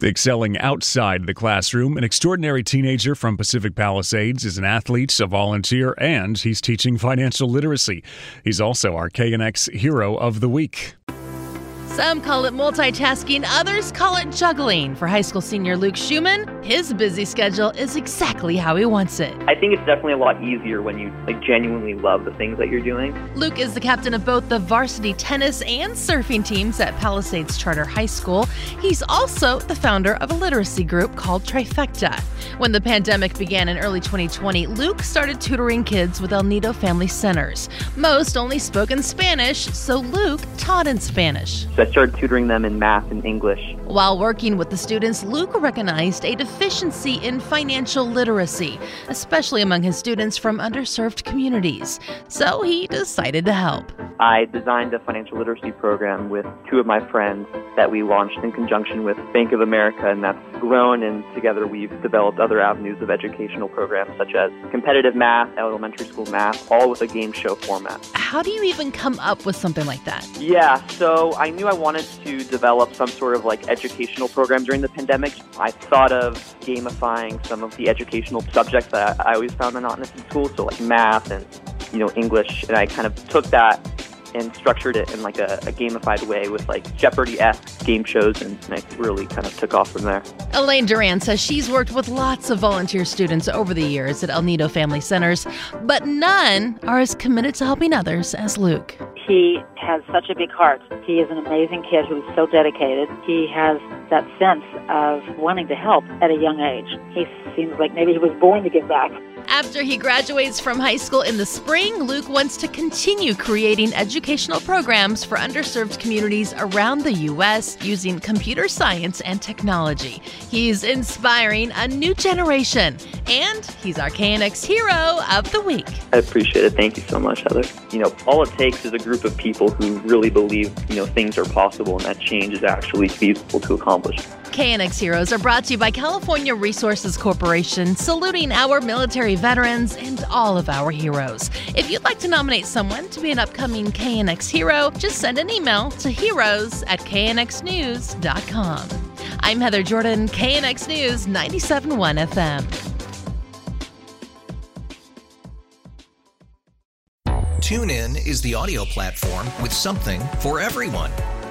Excelling outside the classroom, an extraordinary teenager from Pacific Palisades is an athlete, a volunteer, and he's teaching financial literacy. He's also our KNX Hero of the Week. Some call it multitasking, others call it juggling. For high school senior Luke Shuman, his busy schedule is exactly how he wants it. I think it's definitely a lot easier when you like genuinely love the things that you're doing. Luke is the captain of both the varsity tennis and surfing teams at Palisades Charter High School. He's also the founder of a literacy group called Trifecta. When the pandemic began in early 2020, Luke started tutoring kids with El Nido Family Centers. Most only spoke in Spanish, so Luke taught in Spanish. So I started tutoring them in math and English. While working with the students, Luke recognized a deficiency in financial literacy, especially among his students from underserved communities. So he decided to help. I designed a financial literacy program with two of my friends that we launched in conjunction with Bank of America, and that's grown. And together we've developed other avenues of educational programs such as competitive math, elementary school math, all with a game show format. How do you even come up with something like that? Yeah, so I knew I wanted to develop some sort of like educational program during the pandemic. I thought of gamifying some of the educational subjects that I always found monotonous in school, so like math and you know English, and I kind of took that and structured it in like a, a gamified way with like Jeopardy-esque game shows, and, and it really kind of took off from there. Elaine Duran says she's worked with lots of volunteer students over the years at El Nido Family Centers, but none are as committed to helping others as Luke. He has such a big heart. He is an amazing kid who's so dedicated. He has that sense of wanting to help at a young age. He seems like maybe he was born to give back. After he graduates from high school in the spring, Luke wants to continue creating educational programs for underserved communities around the U.S. using computer science and technology. He's inspiring a new generation, and he's our KNX Hero of the Week. I appreciate it. Thank you so much, Heather. You know, all it takes is a group of people who really believe, you know, things are possible and that change is actually feasible to accomplish. KNX Heroes are brought to you by California Resources Corporation, saluting our military veterans and all of our heroes. If you'd like to nominate someone to be an upcoming KNX hero, just send an email to heroes at knxnews.com. I'm Heather Jordan, KNX News 97.1 FM. TuneIn is the audio platform with something for everyone.